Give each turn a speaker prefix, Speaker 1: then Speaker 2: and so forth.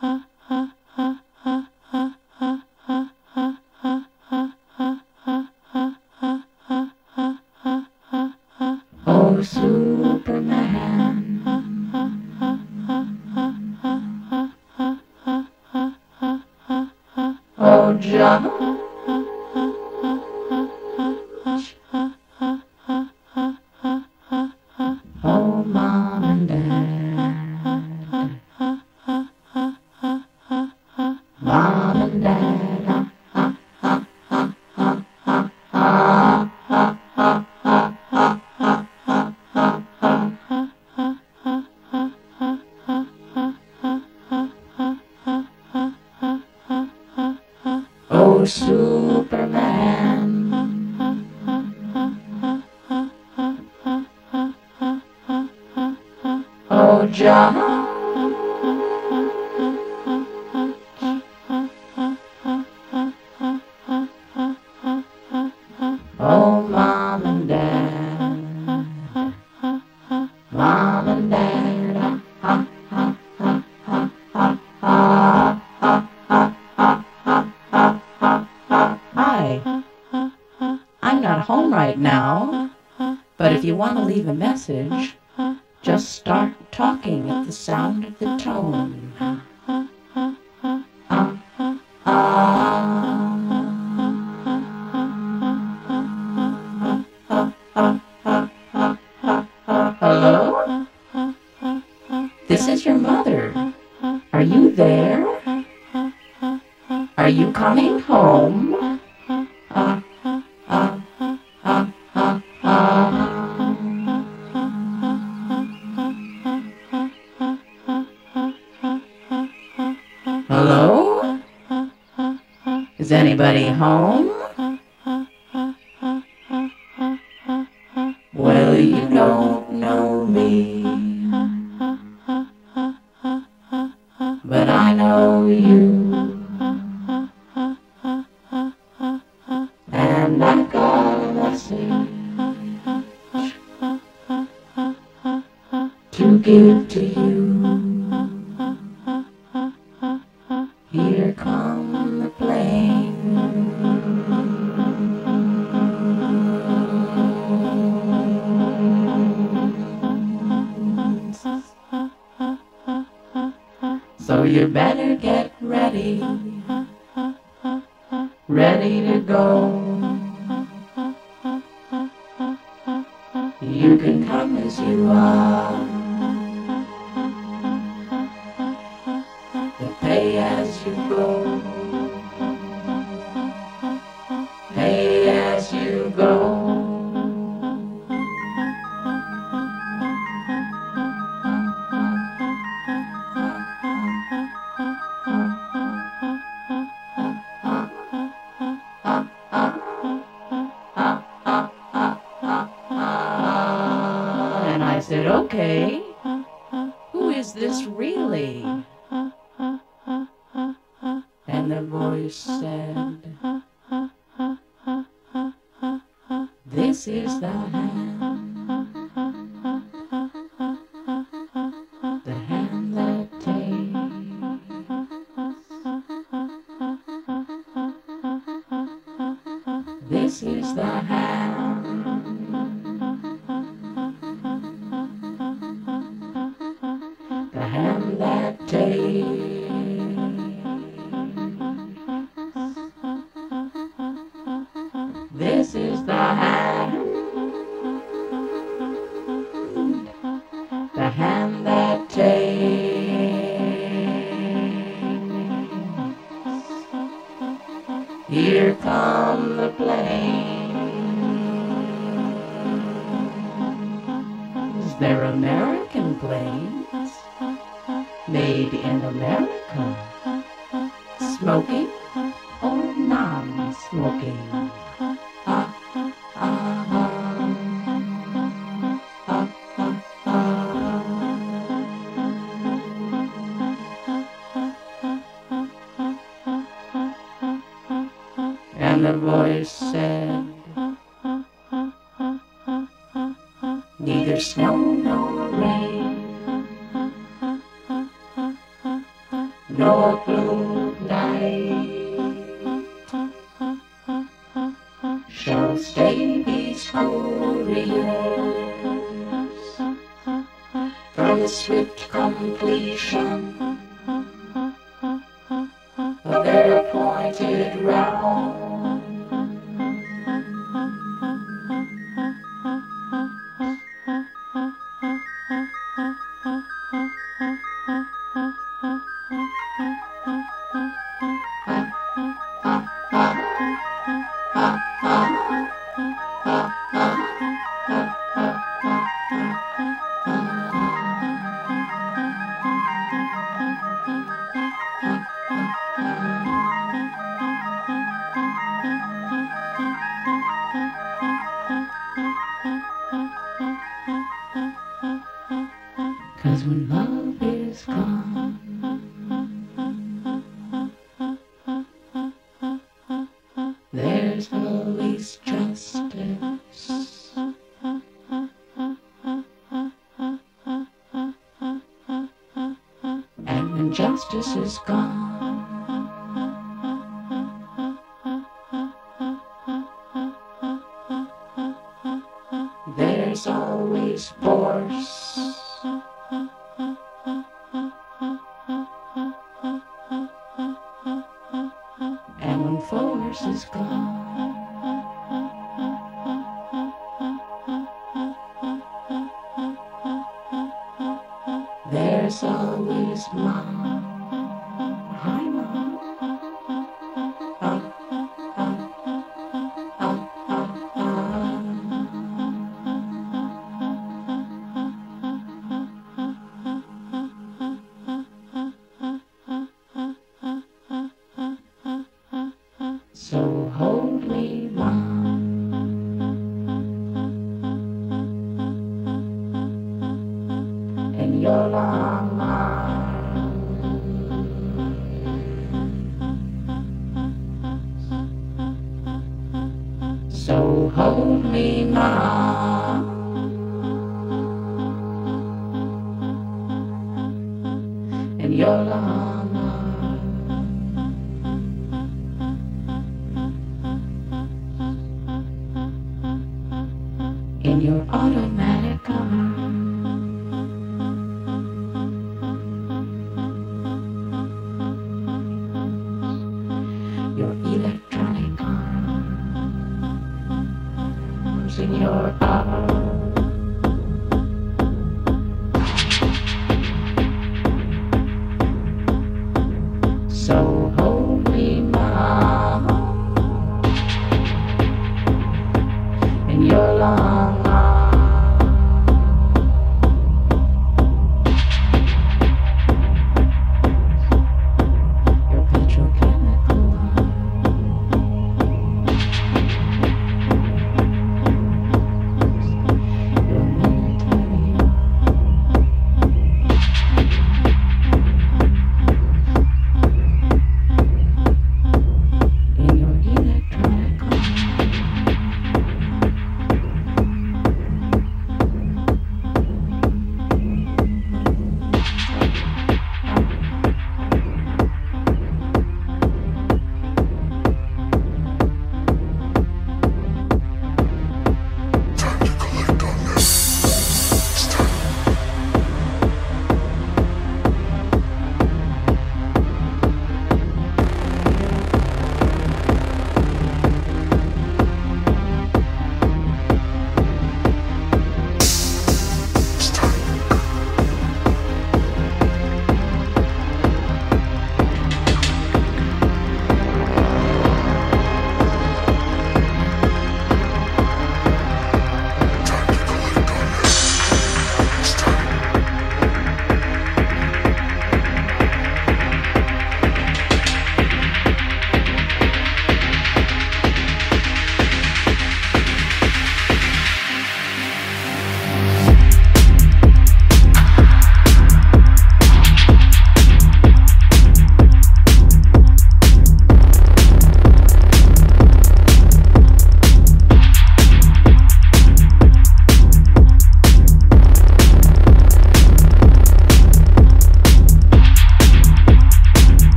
Speaker 1: Huh. know you. And I gotta see to give to you. smoking? Huh? Oh,
Speaker 2: non-smoking.